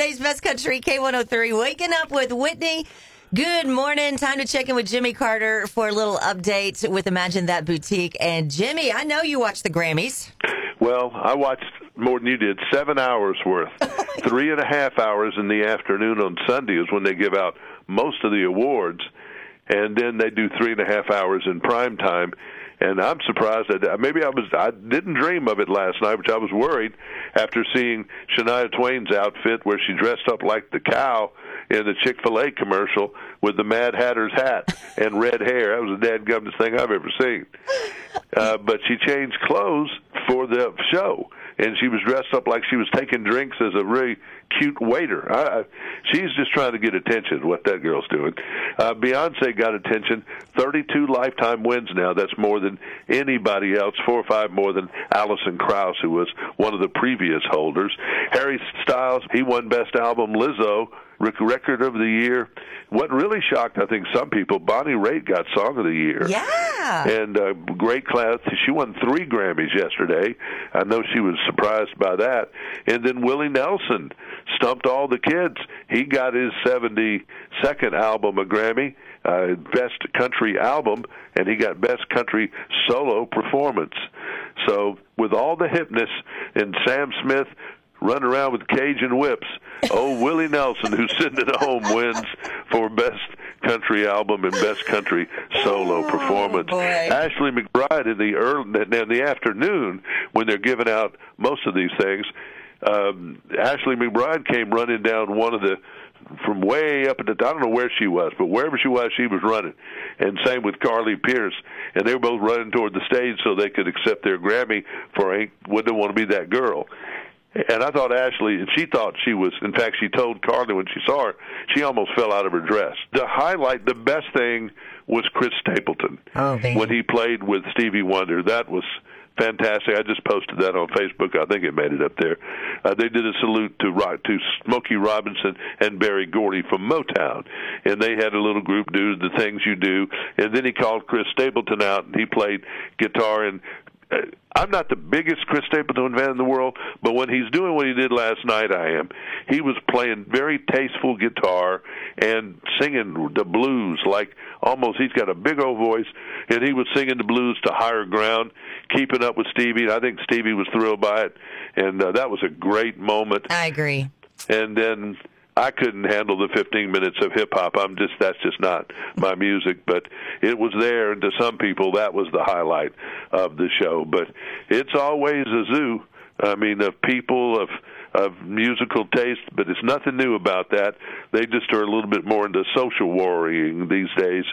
Today's Best Country K103. Waking up with Whitney. Good morning. Time to check in with Jimmy Carter for a little update with Imagine That Boutique. And Jimmy, I know you watched the Grammys. Well, I watched more than you did, seven hours worth. Oh, three and a half hours in the afternoon on Sunday is when they give out most of the awards, and then they do three and a half hours in prime time. And I'm surprised that maybe I was I didn't dream of it last night, which I was worried after seeing Shania Twain's outfit where she dressed up like the cow in the Chick Fil A commercial with the Mad Hatter's hat and red hair. That was the dadgummest thing I've ever seen. Uh, but she changed clothes for the show, and she was dressed up like she was taking drinks as a really cute waiter. I, I, she's just trying to get attention. What that girl's doing. Uh, Beyonce got attention. Thirty-two lifetime wins now. That's more than anybody else. Four or five more than Alison Krauss, who was one of the previous holders. Harry Styles, he won Best Album. Lizzo record of the year. What really shocked, I think, some people, Bonnie Raitt got Song of the Year. Yeah. And uh, great class. She won three Grammys yesterday. I know she was surprised by that. And then Willie Nelson stumped all the kids. He got his 72nd album a Grammy, uh, Best Country Album, and he got Best Country Solo Performance. So, with all the hipness and Sam Smith running around with Cajun whips. Oh, Willie Nelson, who's sitting at home, wins for best country album and best country solo oh, performance. Boy. Ashley McBryde in the early in the afternoon when they're giving out most of these things. Um, Ashley McBryde came running down one of the from way up at the I don't know where she was, but wherever she was, she was running. And same with Carly Pearce, and they were both running toward the stage so they could accept their Grammy for "Ain't Wouldn't Want to Be That Girl." And I thought Ashley, and she thought she was. In fact, she told Carly when she saw her, she almost fell out of her dress. The highlight, the best thing, was Chris Stapleton oh, when he played with Stevie Wonder. That was fantastic. I just posted that on Facebook. I think it made it up there. Uh, they did a salute to rock to Smokey Robinson and Berry Gordy from Motown, and they had a little group do the things you do. And then he called Chris Stapleton out, and he played guitar. And I'm not the biggest Chris Stapleton fan in the world, but when he's doing what he did last night, I am. He was playing very tasteful guitar and singing the blues like almost he's got a big old voice, and he was singing the blues to higher ground, keeping up with Stevie. I think Stevie was thrilled by it, and uh, that was a great moment. I agree. And then I couldn't handle the 15 minutes of hip hop. I'm just that's just not my music. But it was there, and to some people, that was the highlight of the show. But it's always a zoo. I mean, of people of of musical taste, but it's nothing new about that. They just are a little bit more into social worrying these days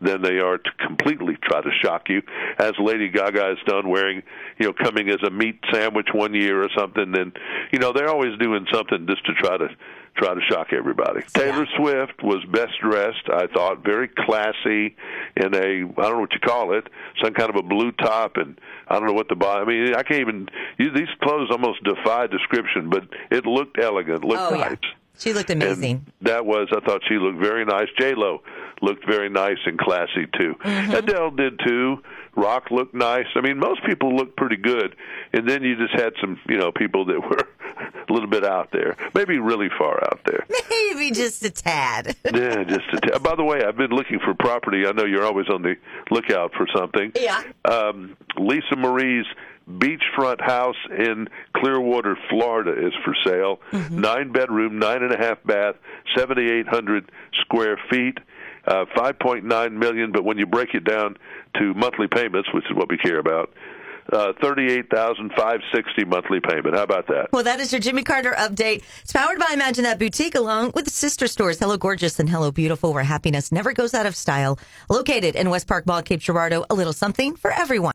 than they are to completely try to shock you, as Lady Gaga has done, wearing, you know, coming as a meat sandwich one year or something. And you know, they're always doing something just to try to try to shock everybody. Taylor Swift was best dressed, I thought, very classy in a I don't know what you call it, some kind of a blue top and I don't know what the bottom. I mean, I can't even. These clothes almost defy description, but it looked elegant, looked oh, nice. Yeah. She looked amazing. And that was, I thought she looked very nice. J Lo looked very nice and classy too. Mm-hmm. Adele did too. Rock looked nice. I mean, most people looked pretty good, and then you just had some, you know, people that were a little bit out there, maybe really far out there. Maybe just a tad. yeah, just a tad. By the way, I've been looking for property. I know you're always on the lookout for something. Yeah. Um, Lisa Marie's beachfront house in Clearwater, Florida is for sale. Mm-hmm. Nine bedroom, nine and a half bath, 7,800 square feet. Uh, 5.9 million, but when you break it down to monthly payments, which is what we care about, uh, thirty-eight thousand five sixty monthly payment. How about that? Well, that is your Jimmy Carter update. It's powered by Imagine That Boutique, along with sister stores Hello Gorgeous and Hello Beautiful, where happiness never goes out of style. Located in West Park Mall, Cape Girardeau, a little something for everyone.